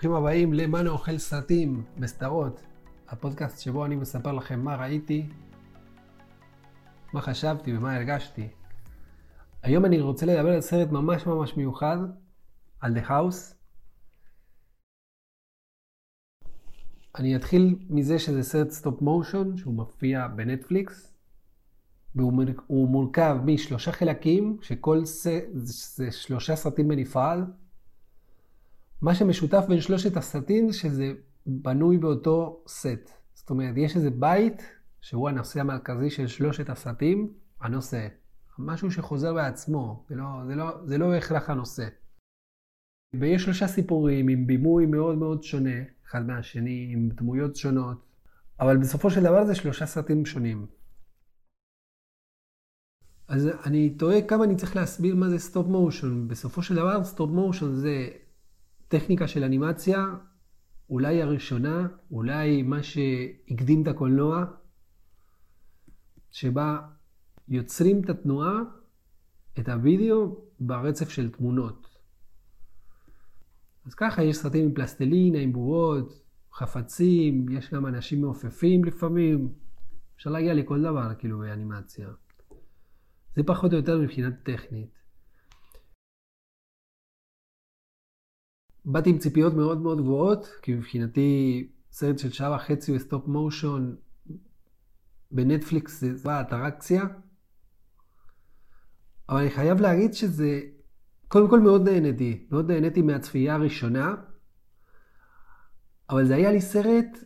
ברוכים הבאים למאנו אוכל סרטים וסדרות, הפודקאסט שבו אני מספר לכם מה ראיתי, מה חשבתי ומה הרגשתי. היום אני רוצה לדבר על סרט ממש ממש מיוחד, על The House. אני אתחיל מזה שזה סרט stop motion שהוא מופיע בנטפליקס, והוא מורכב משלושה חלקים, שכל סרט זה שלושה סרטים בנפרד. מה שמשותף בין שלושת הסרטים, שזה בנוי באותו סט. זאת אומרת, יש איזה בית, שהוא הנושא המרכזי של שלושת הסרטים, הנושא. משהו שחוזר בעצמו, זה לא, זה לא, זה לא הכרח הנושא. ויש שלושה סיפורים עם בימוי מאוד מאוד שונה, אחד מהשני, עם דמויות שונות, אבל בסופו של דבר זה שלושה סרטים שונים. אז אני תוהה כמה אני צריך להסביר מה זה stop motion. בסופו של דבר stop motion זה טכניקה של אנימציה, אולי הראשונה, אולי מה שהקדים את הקולנוע, שבה יוצרים את התנועה, את הוידאו, ברצף של תמונות. אז ככה יש סרטים עם פלסטלינה, עם בועות, חפצים, יש גם אנשים מעופפים לפעמים. אפשר להגיע לכל דבר, כאילו, באנימציה. זה פחות או יותר מבחינת טכנית. באתי עם ציפיות מאוד מאוד גבוהות, כי מבחינתי סרט של שעה וחצי ו stop motion בנטפליקס זה אטרקציה. אבל אני חייב להגיד שזה, קודם כל מאוד נהניתי, מאוד נהניתי מהצפייה הראשונה, אבל זה היה לי סרט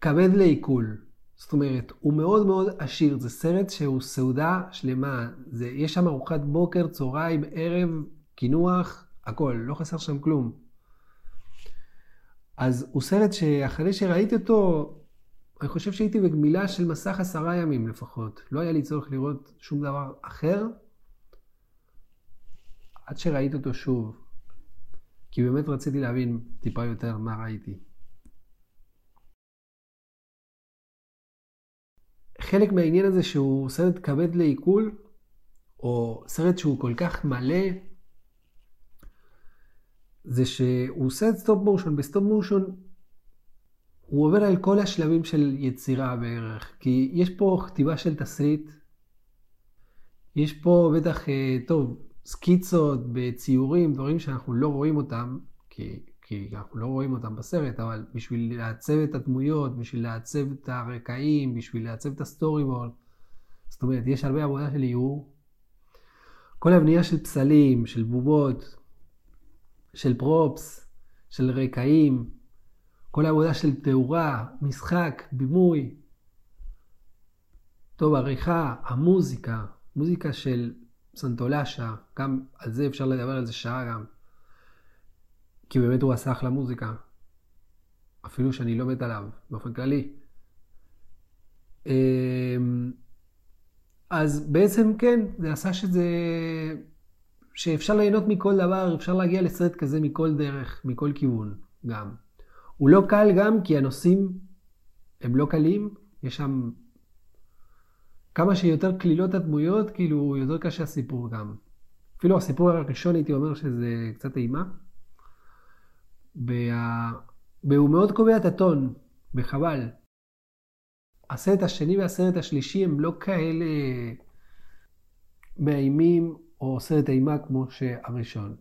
כבד לעיכול. זאת אומרת, הוא מאוד מאוד עשיר, זה סרט שהוא סעודה שלמה. זה, יש שם ארוחת בוקר, צהריים, ערב, קינוח, הכל, לא חסר שם כלום. אז הוא סרט שאחרי שראיתי אותו, אני חושב שהייתי בגמילה של מסך עשרה ימים לפחות. לא היה לי צורך לראות שום דבר אחר, עד שראיתי אותו שוב. כי באמת רציתי להבין טיפה יותר מה ראיתי. חלק מהעניין הזה שהוא סרט כבד לעיכול, או סרט שהוא כל כך מלא, זה שהוא עושה את stop motion. ב stop motion הוא עובר על כל השלבים של יצירה בערך. כי יש פה כתיבה של תסריט, יש פה בטח, אה, טוב, סקיצות בציורים, דברים שאנחנו לא רואים אותם, כי כי אנחנו לא רואים אותם בסרט, אבל בשביל לעצב את הדמויות, בשביל לעצב את הרקעים, בשביל לעצב את ה storyboard, זאת אומרת, יש הרבה עבודה של איור. כל הבנייה של פסלים, של בובות, של פרופס, של רקעים, כל העבודה של תאורה, משחק, בימוי. טוב, עריכה, המוזיקה, מוזיקה של סנטולשה, גם על זה אפשר לדבר על זה שעה גם. כי באמת הוא עשה אחלה מוזיקה. אפילו שאני לא מת עליו, באופן כללי. אמ, אז בעצם כן, זה עשה שזה... שאפשר ליהנות מכל דבר, אפשר להגיע לסרט כזה מכל דרך, מכל כיוון גם. הוא לא קל גם כי הנושאים הם לא קלים, יש שם כמה שיותר קלילות הדמויות, כאילו יותר קשה הסיפור גם. אפילו הסיפור הראשון הייתי אומר שזה קצת אימה. וה... והוא מאוד קובע את הטון, וחבל. הסרט השני והסרט השלישי הם לא כאלה מאיימים או סרט אימה כמו שהראשון.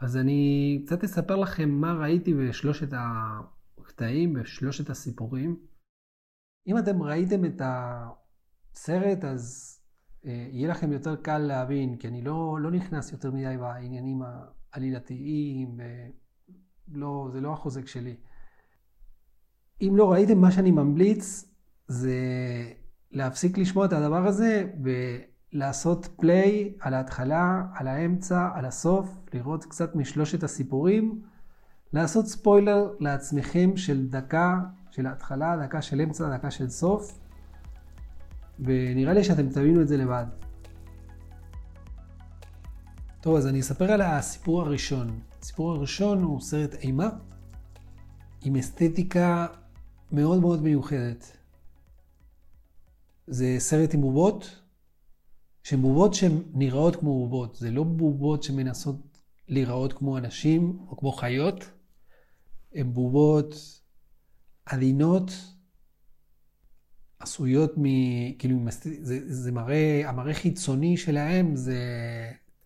אז אני קצת אספר לכם מה ראיתי בשלושת הקטעים, בשלושת הסיפורים. אם אתם ראיתם את הסרט, אז אה, יהיה לכם יותר קל להבין, כי אני לא, לא נכנס יותר מדי בעניינים העלילתיים. לא, זה לא החוזק שלי. אם לא ראיתם, מה שאני ממליץ זה להפסיק לשמוע את הדבר הזה ולעשות פליי על ההתחלה, על האמצע, על הסוף, לראות קצת משלושת הסיפורים, לעשות ספוילר לעצמכם של דקה של ההתחלה, דקה של אמצע, דקה של סוף, ונראה לי שאתם תבינו את זה לבד. טוב, אז אני אספר על הסיפור הראשון. הסיפור הראשון הוא סרט אימה עם אסתטיקה מאוד מאוד מיוחדת. זה סרט עם בובות, שהן בובות שהן נראות כמו בובות. זה לא בובות שמנסות להיראות כמו אנשים או כמו חיות, הן בובות עדינות, עשויות מ... כאילו, זה, זה מראה, המראה חיצוני שלהם זה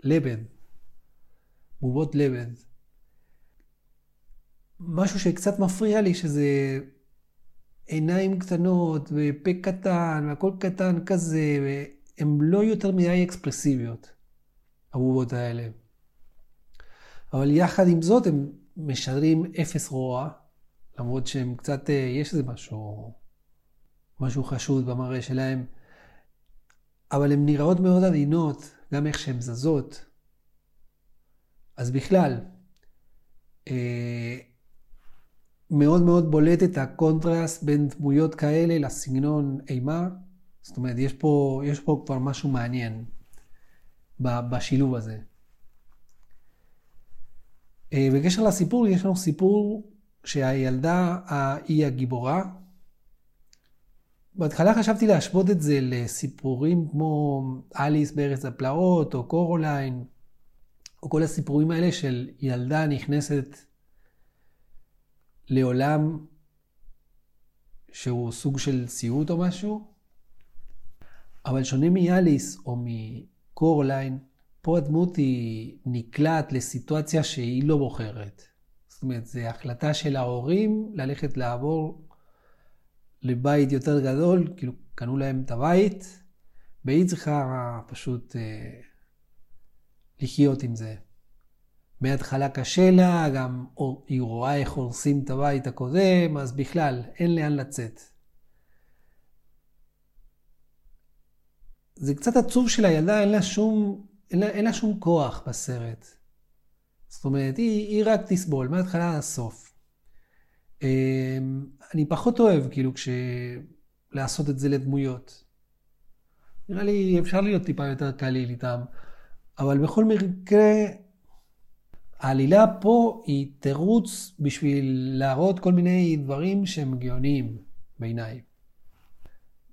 לבד, בובות לבד. משהו שקצת מפריע לי שזה עיניים קטנות ופה קטן והכל קטן כזה, והן לא יותר מדי אקספרסיביות, הבובות האלה. אבל יחד עם זאת הם משדרים אפס רוע, למרות שהם קצת, אה, יש איזה משהו, משהו חשוד במראה שלהם, אבל הן נראות מאוד עדינות, גם איך שהן זזות. אז בכלל, אה, מאוד מאוד בולט את הקונטרסט בין דמויות כאלה לסגנון אימה. זאת אומרת, יש פה, יש פה כבר משהו מעניין בשילוב הזה. אה, בקשר לסיפור, יש לנו סיפור שהילדה היא הגיבורה. בהתחלה חשבתי להשוות את זה לסיפורים כמו אליס בארץ הפלאות, או קורוליין, או כל הסיפורים האלה של ילדה נכנסת לעולם שהוא סוג של סיוט או משהו. אבל שונה מאליס או מקורוליין, פה הדמות היא נקלעת לסיטואציה שהיא לא בוחרת. זאת אומרת, זו החלטה של ההורים ללכת לעבור לבית יותר גדול, כאילו קנו להם את הבית, והיא צריכה פשוט אה, לחיות עם זה. מההתחלה קשה לה, גם היא רואה איך הורסים את הבית הקודם, אז בכלל, אין לאן לצאת. זה קצת עצוב שלילדה אין לה שום, אין לה, אין לה שום כוח בסרט. זאת אומרת, היא, היא רק תסבול, מההתחלה עד הסוף. אמ, אני פחות אוהב, כאילו, כש... לעשות את זה לדמויות. נראה לי אפשר להיות טיפה יותר קליל איתם, אבל בכל מקרה, העלילה פה היא תירוץ בשביל להראות כל מיני דברים שהם גאוניים בעיניי.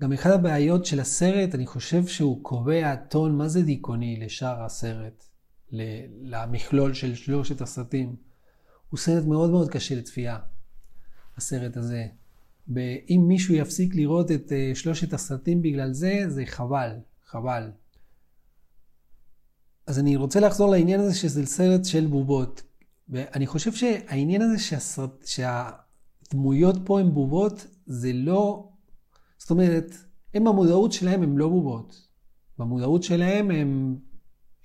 גם אחת הבעיות של הסרט, אני חושב שהוא קובע טון מה זה דיכאוני לשאר הסרט, למכלול של שלושת הסרטים. הוא סרט מאוד מאוד קשה לצפייה, הסרט הזה. ואם מישהו יפסיק לראות את אה, שלושת הסרטים בגלל זה, זה חבל, חבל. אז אני רוצה לחזור לעניין הזה שזה סרט של בובות. ואני חושב שהעניין הזה שהסרט, שהדמויות פה הן בובות, זה לא... זאת אומרת, הם במודעות שלהם הם לא בובות. במודעות שלהם הם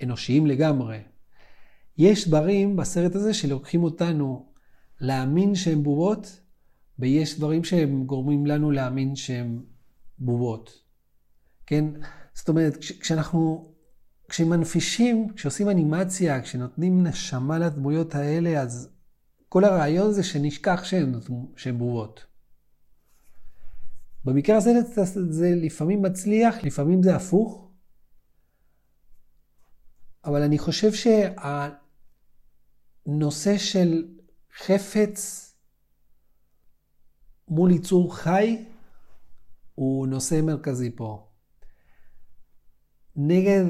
אנושיים לגמרי. יש דברים בסרט הזה שלוקחים אותנו להאמין שהם בובות, ויש דברים שהם גורמים לנו להאמין שהם בובות. כן? זאת אומרת, כשאנחנו כשמנפישים, כשעושים אנימציה, כשנותנים נשמה לדמויות האלה, אז כל הרעיון זה שנשכח שהן בובות. במקרה הזה זה לפעמים מצליח, לפעמים זה הפוך, אבל אני חושב שהנושא של חפץ מול ייצור חי הוא נושא מרכזי פה. נגד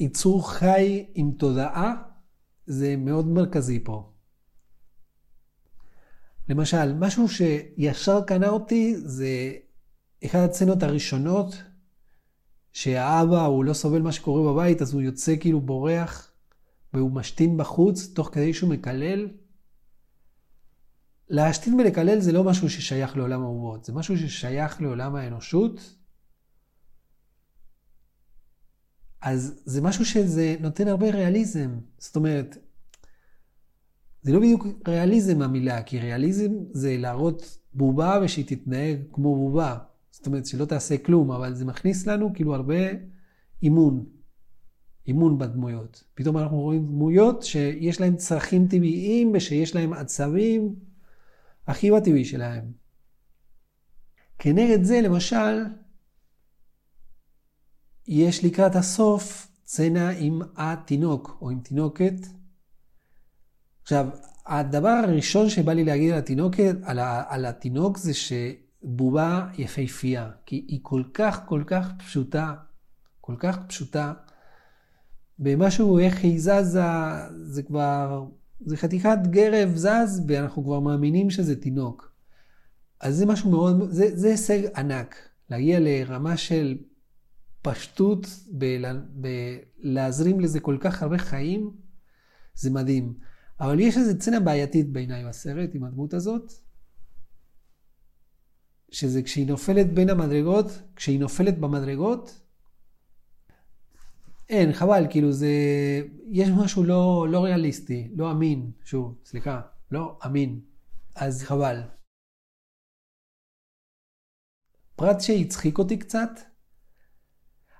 ייצור חי עם תודעה זה מאוד מרכזי פה. למשל, משהו שישר קנה אותי זה אחד הסצנות הראשונות שהאבא הוא לא סובל מה שקורה בבית אז הוא יוצא כאילו בורח והוא משתין בחוץ תוך כדי שהוא מקלל. להשתין ולקלל זה לא משהו ששייך לעולם האומות, זה משהו ששייך לעולם האנושות אז זה משהו שזה נותן הרבה ריאליזם. זאת אומרת, זה לא בדיוק ריאליזם המילה, כי ריאליזם זה להראות בובה ושהיא תתנהג כמו בובה. זאת אומרת, שלא תעשה כלום, אבל זה מכניס לנו כאילו הרבה אימון. אימון בדמויות. פתאום אנחנו רואים דמויות שיש להן צרכים טבעיים ושיש להן עצבים הכי בטבעי שלהם. כנגד זה, למשל, יש לקראת הסוף צנע עם התינוק או עם תינוקת. עכשיו, הדבר הראשון שבא לי להגיד על התינוקת, על, ה, על התינוק זה שבובה יפהפייה, כי היא כל כך כל כך פשוטה, כל כך פשוטה, במשהו איך היא זזה, זה כבר זה חתיכת גרב זז, ואנחנו כבר מאמינים שזה תינוק. אז זה משהו מאוד, זה, זה הישג ענק, להגיע לרמה של פשטות, בלהזרים לזה כל כך הרבה חיים, זה מדהים. אבל יש איזו צנע בעייתית בעיניי בסרט עם הדמות הזאת, שזה כשהיא נופלת בין המדרגות, כשהיא נופלת במדרגות, אין, חבל, כאילו זה, יש משהו לא, לא ריאליסטי, לא אמין, שוב, סליחה, לא אמין, אז חבל. פרט שהצחיק אותי קצת,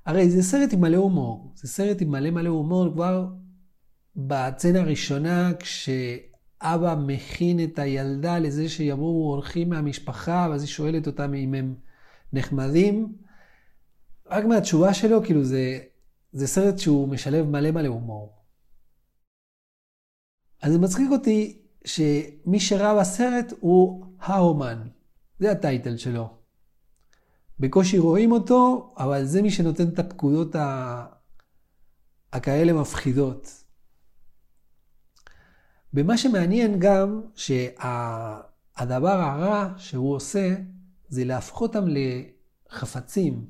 הרי זה סרט עם מלא הומור, זה סרט עם מלא מלא הומור כבר בצנה הראשונה, כשאבא מכין את הילדה לזה שיבואו אורחים מהמשפחה, ואז היא שואלת אותם אם הם נחמדים. רק מהתשובה שלו, כאילו זה, זה סרט שהוא משלב מלא מלא הומור. אז זה מצחיק אותי שמי שראה בסרט הוא האומן, זה הטייטל שלו. בקושי רואים אותו, אבל זה מי שנותן את הפקודות ה... הכאלה מפחידות. ומה שמעניין גם, שהדבר הרע שהוא עושה, זה להפוך אותם לחפצים.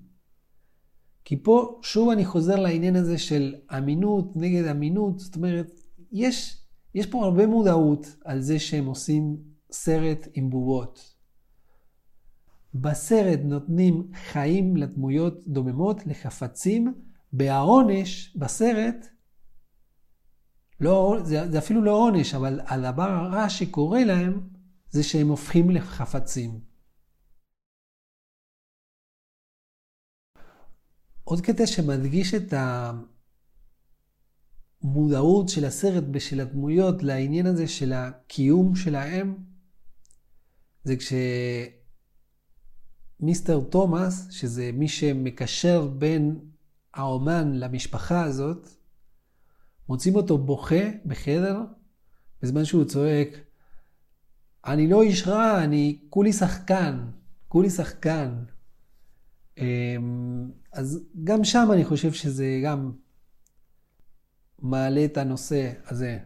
כי פה שוב אני חוזר לעניין הזה של אמינות נגד אמינות, זאת אומרת, יש, יש פה הרבה מודעות על זה שהם עושים סרט עם בובות. בסרט נותנים חיים לדמויות דוממות, לחפצים, והעונש בסרט לא, זה, זה אפילו לא עונש, אבל הדבר הרע שקורה להם זה שהם הופכים לחפצים. עוד קטע שמדגיש את המודעות של הסרט ושל הדמויות לעניין הזה של הקיום שלהם, זה כשמיסטר תומאס, שזה מי שמקשר בין האומן למשפחה הזאת, מוצאים אותו בוכה בחדר, בזמן שהוא צועק, אני לא איש רע, אני כולי שחקן, כולי שחקן. אמ, אז גם שם אני חושב שזה גם מעלה את הנושא הזה.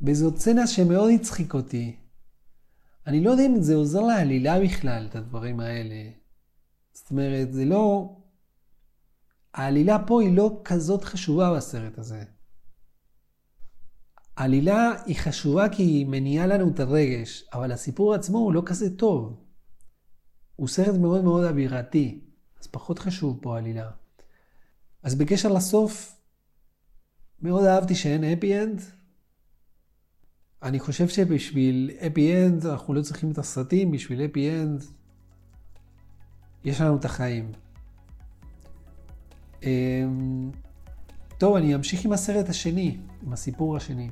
וזאת סצנה שמאוד הצחיק אותי. אני לא יודע אם זה עוזר לעלילה בכלל, את הדברים האלה. זאת אומרת, זה לא... העלילה פה היא לא כזאת חשובה בסרט הזה. העלילה היא חשובה כי היא מניעה לנו את הרגש, אבל הסיפור עצמו הוא לא כזה טוב. הוא סרט מאוד מאוד אווירתי, אז פחות חשוב פה העלילה. אז בקשר לסוף, מאוד אהבתי שאין happy end. אני חושב שבשביל happy end אנחנו לא צריכים את הסרטים, בשביל happy end יש לנו את החיים. אמ, טוב, אני אמשיך עם הסרט השני, עם הסיפור השני.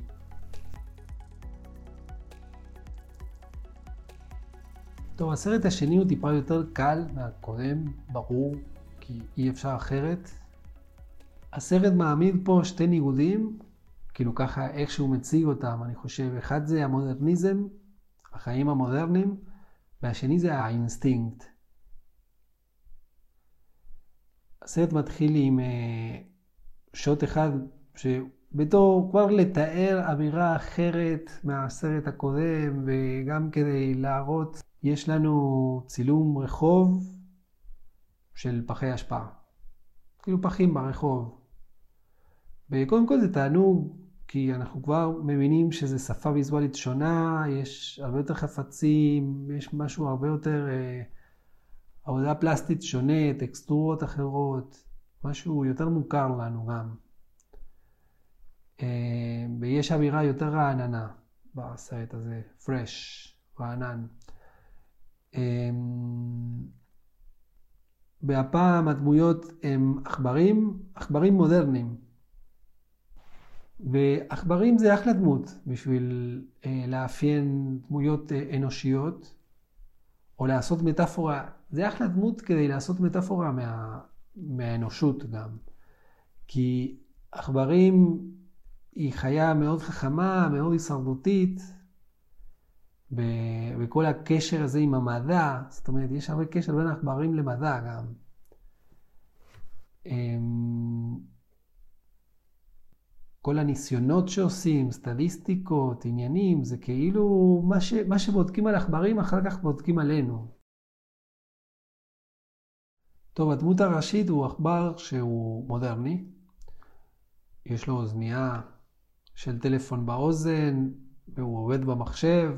טוב, הסרט השני הוא טיפה יותר קל מהקודם, ברור, כי אי אפשר אחרת. הסרט מעמיד פה שתי ניגודים, כאילו ככה איך שהוא מציג אותם, אני חושב. אחד זה המודרניזם, החיים המודרניים, והשני זה האינסטינקט. הסרט מתחיל עם אה, שוט אחד, שבתור כבר לתאר אווירה אחרת מהסרט הקודם, וגם כדי להראות, יש לנו צילום רחוב של פחי אשפה. כאילו פחים ברחוב. וקודם כל זה תענוג, כי אנחנו כבר מבינים שזו שפה ויזואלית שונה, יש הרבה יותר חפצים, יש משהו הרבה יותר... אה, עבודה פלסטית שונה, טקסטורות אחרות, משהו יותר מוכר לנו גם. אה, ויש אווירה יותר רעננה בסרט הזה, פרש, רענן. אה, והפעם הדמויות הם עכברים, עכברים מודרניים. ועכברים זה אחלה דמות בשביל אה, לאפיין דמויות אנושיות, או לעשות מטאפורה זה אחלה דמות כדי לעשות מטאפורה מה, מהאנושות גם. כי עכברים היא חיה מאוד חכמה, מאוד הישרדותית, וכל הקשר הזה עם המדע, זאת אומרת, יש הרבה קשר בין עכברים למדע גם. כל הניסיונות שעושים, סטטיסטיקות, עניינים, זה כאילו מה, ש, מה שבודקים על עכברים, אחר כך בודקים עלינו. טוב, הדמות הראשית הוא עכבר שהוא מודרני. יש לו אוזנייה של טלפון באוזן, והוא עובד במחשב.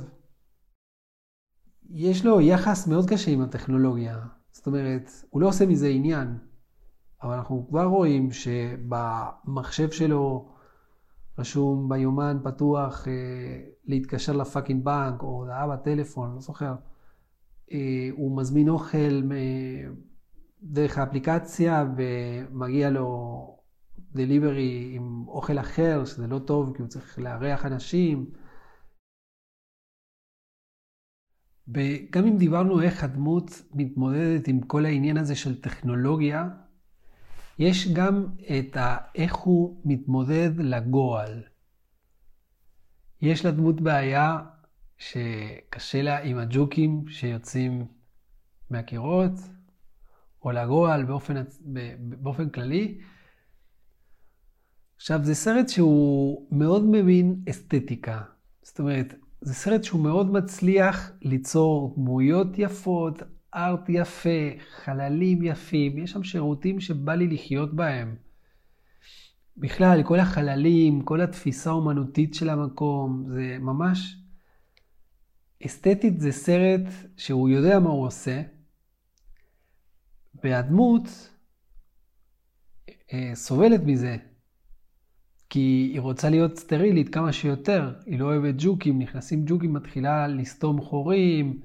יש לו יחס מאוד קשה עם הטכנולוגיה. זאת אומרת, הוא לא עושה מזה עניין. אבל אנחנו כבר רואים שבמחשב שלו רשום ביומן פתוח אה, להתקשר לפאקינג בנק, או הודעה בטלפון, לא זוכר. אה, הוא מזמין אוכל דרך האפליקציה ומגיע לו דליברי עם אוכל אחר, שזה לא טוב כי הוא צריך לארח אנשים. וגם אם דיברנו איך הדמות מתמודדת עם כל העניין הזה של טכנולוגיה, יש גם את ה... איך הוא מתמודד לגועל. יש לדמות בעיה שקשה לה עם הג'וקים שיוצאים מהקירות, או לגועל באופן, באופן כללי. עכשיו, זה סרט שהוא מאוד מבין אסתטיקה. זאת אומרת, זה סרט שהוא מאוד מצליח ליצור דמויות יפות, ארט יפה, חללים יפים, יש שם שירותים שבא לי לחיות בהם. בכלל, כל החללים, כל התפיסה האומנותית של המקום, זה ממש... אסתטית זה סרט שהוא יודע מה הוא עושה, והדמות אה, סובלת מזה, כי היא רוצה להיות סטרילית כמה שיותר, היא לא אוהבת ג'וקים, נכנסים ג'וקים, מתחילה לסתום חורים,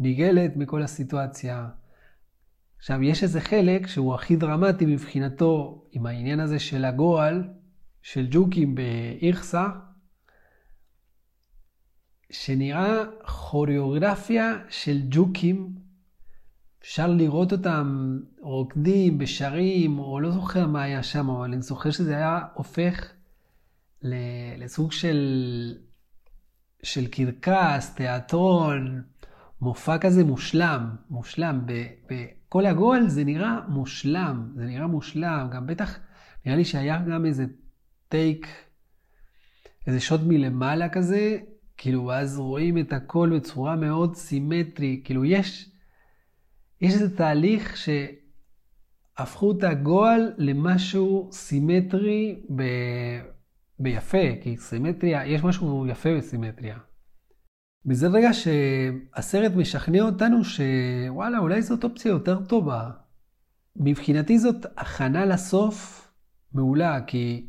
נגלת מכל הסיטואציה. עכשיו, יש איזה חלק שהוא הכי דרמטי מבחינתו עם העניין הזה של הגועל, של ג'וקים באיכסה, שנראה כוריאוגרפיה של ג'וקים. אפשר לראות אותם רוקדים בשרים, או לא זוכר מה היה שם, אבל אני זוכר שזה היה הופך לסוג של, של קרקס, תיאטרון, מופע כזה מושלם, מושלם. בכל הגול זה נראה מושלם, זה נראה מושלם. גם בטח, נראה לי שהיה גם איזה טייק, איזה שוט מלמעלה כזה, כאילו, אז רואים את הכל בצורה מאוד סימטרית. כאילו, יש, יש איזה תהליך שהפכו את הגועל למשהו סימטרי ב... ביפה, כי סימטריה, יש משהו יפה בסימטריה. וזה רגע שהסרט משכנע אותנו שוואלה, אולי זאת אופציה יותר טובה. מבחינתי זאת הכנה לסוף מעולה, כי,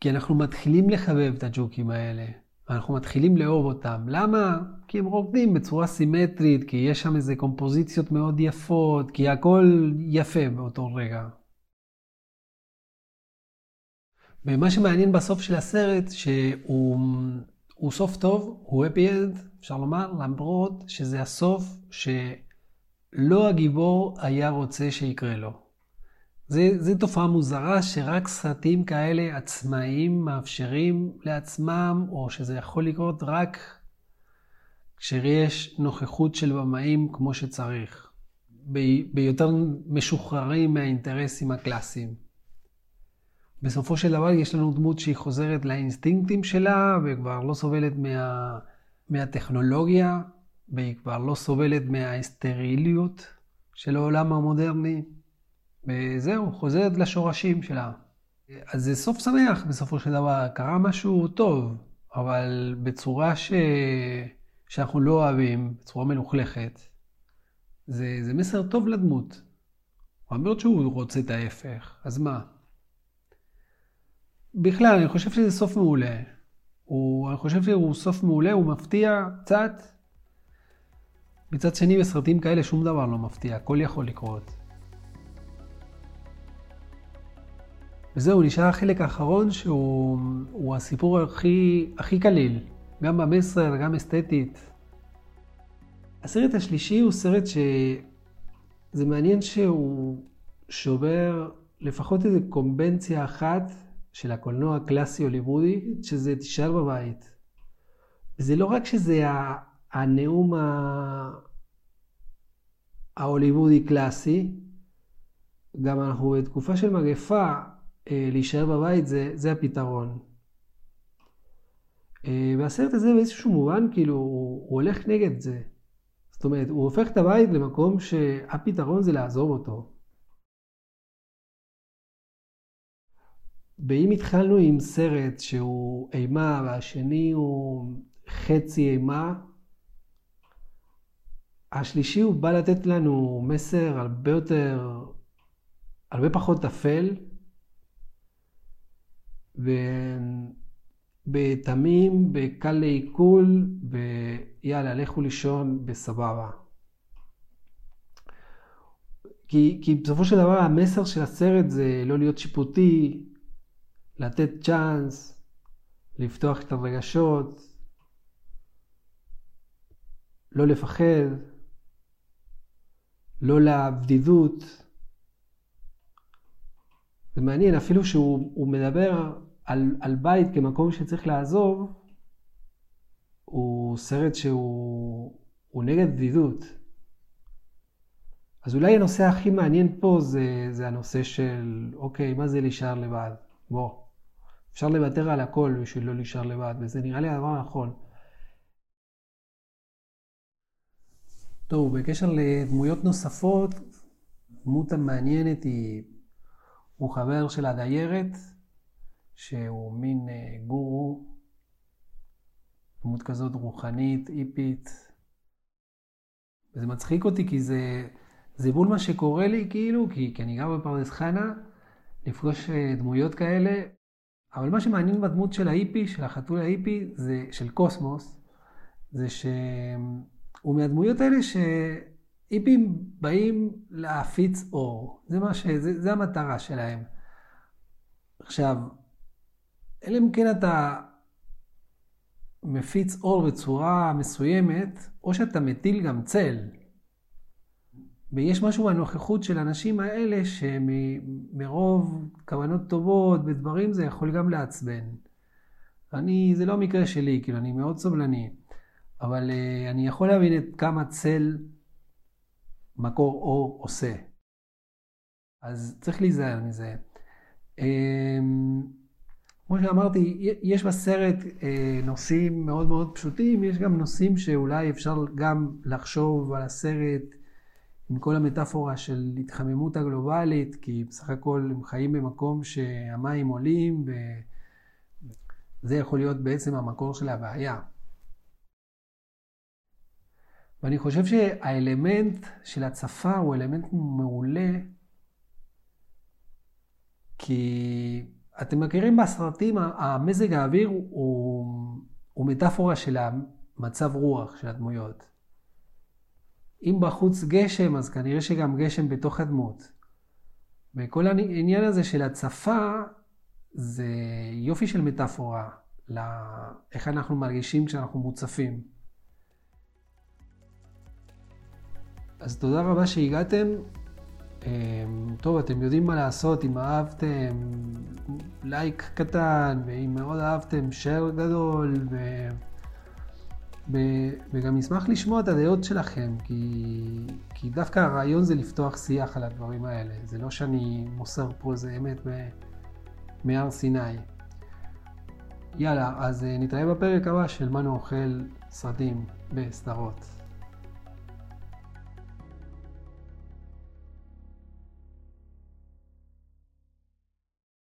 כי אנחנו מתחילים לחבב את הג'וקים האלה. אנחנו מתחילים לאהוב אותם. למה? כי הם רוקדים בצורה סימטרית, כי יש שם איזה קומפוזיציות מאוד יפות, כי הכל יפה באותו רגע. ומה שמעניין בסוף של הסרט, שהוא סוף טוב, הוא happy end, אפשר לומר, למרות שזה הסוף שלא הגיבור היה רוצה שיקרה לו. זו תופעה מוזרה שרק סרטים כאלה עצמאיים מאפשרים לעצמם, או שזה יכול לקרות רק כשיש נוכחות של במאים כמו שצריך, ביותר משוחררים מהאינטרסים הקלאסיים. בסופו של דבר יש לנו דמות שהיא חוזרת לאינסטינקטים שלה וכבר לא סובלת מה, מהטכנולוגיה והיא כבר לא סובלת מהאסטריליות של העולם המודרני. וזהו, חוזרת לשורשים שלה. אז זה סוף שמח בסופו של דבר, קרה משהו טוב, אבל בצורה ש... שאנחנו לא אוהבים, בצורה מלוכלכת. זה, זה מסר טוב לדמות. אומר שהוא רוצה את ההפך, אז מה? בכלל, אני חושב שזה סוף מעולה. הוא, אני חושב שהוא סוף מעולה, הוא מפתיע קצת. מצד שני, בסרטים כאלה שום דבר לא מפתיע, הכל יכול לקרות. וזהו, נשאר החלק האחרון שהוא הסיפור הכי, הכי קליל, גם במסר, גם אסתטית. הסרט השלישי הוא סרט שזה מעניין שהוא שובר לפחות איזו קומבנציה אחת של הקולנוע הקלאסי הוליוודי, שזה תישאר בבית. זה לא רק שזה הנאום ההוליוודי קלאסי, גם אנחנו בתקופה של מגפה, אה, להישאר בבית זה, זה הפתרון. אה, והסרט הזה באיזשהו מובן, כאילו, הוא, הוא הולך נגד זה. זאת אומרת, הוא הופך את הבית למקום שהפתרון זה לעזוב אותו. ואם התחלנו עם סרט שהוא אימה והשני הוא חצי אימה, השלישי הוא בא לתת לנו מסר הרבה יותר, הרבה פחות אפל, בתמים, בקל לעיכול, ויאללה, לכו לישון בסבבה. כי, כי בסופו של דבר המסר של הסרט זה לא להיות שיפוטי, לתת צ'אנס, לפתוח את הרגשות, לא לפחד, לא לבדידות. זה מעניין, אפילו שהוא מדבר על, על בית כמקום שצריך לעזוב, הוא סרט שהוא נגד בדידות. אז אולי הנושא הכי מעניין פה זה, זה הנושא של, אוקיי, מה זה להישאר לבד? בוא. אפשר לוותר על הכל בשביל לא להישאר לבד, וזה נראה לי הדבר הנכון. טוב, בקשר לדמויות נוספות, דמות המעניינת היא, הוא חבר של הדיירת, שהוא מין אה, גורו, דמות כזאת רוחנית, איפית. וזה מצחיק אותי כי זה, זה בול מה שקורה לי כאילו, כי, כי אני גר בפרדס חנה, לפגוש אה, דמויות כאלה, אבל מה שמעניין בדמות של האיפי, של החתול האיפי, זה, של קוסמוס, זה שהוא מהדמויות האלה שאיפים באים להפיץ אור. זה, מה ש... זה, זה המטרה שלהם. עכשיו, אלא אם כן אתה מפיץ אור בצורה מסוימת, או שאתה מטיל גם צל. ויש משהו בנוכחות של האנשים האלה שמרוב כוונות טובות ודברים זה יכול גם לעצבן. אני, זה לא המקרה שלי, כאילו, אני מאוד סובלני, אבל uh, אני יכול להבין את כמה צל מקור אור עושה. אז צריך להיזהר מזה. Um, כמו שאמרתי, יש בסרט אה, נושאים מאוד מאוד פשוטים, יש גם נושאים שאולי אפשר גם לחשוב על הסרט עם כל המטאפורה של התחממות הגלובלית, כי בסך הכל הם חיים במקום שהמים עולים, וזה יכול להיות בעצם המקור של הבעיה. ואני חושב שהאלמנט של הצפה הוא אלמנט מעולה, כי אתם מכירים בסרטים, המזג האוויר הוא, הוא מטאפורה של המצב רוח של הדמויות. אם בחוץ גשם, אז כנראה שגם גשם בתוך הדמות. וכל העניין הזה של הצפה, זה יופי של מטאפורה לאיך אנחנו מרגישים כשאנחנו מוצפים. אז תודה רבה שהגעתם. אמ, טוב, אתם יודעים מה לעשות, אם אהבתם, לייק קטן, ואם מאוד אהבתם, שייר גדול, ו... וגם נשמח לשמוע את הדעות שלכם, כי... כי דווקא הרעיון זה לפתוח שיח על הדברים האלה. זה לא שאני מוסר פה איזה אמת מהר סיני. יאללה, אז אה, נתראה בפרק הבא של מנו אוכל סרטים בסדרות.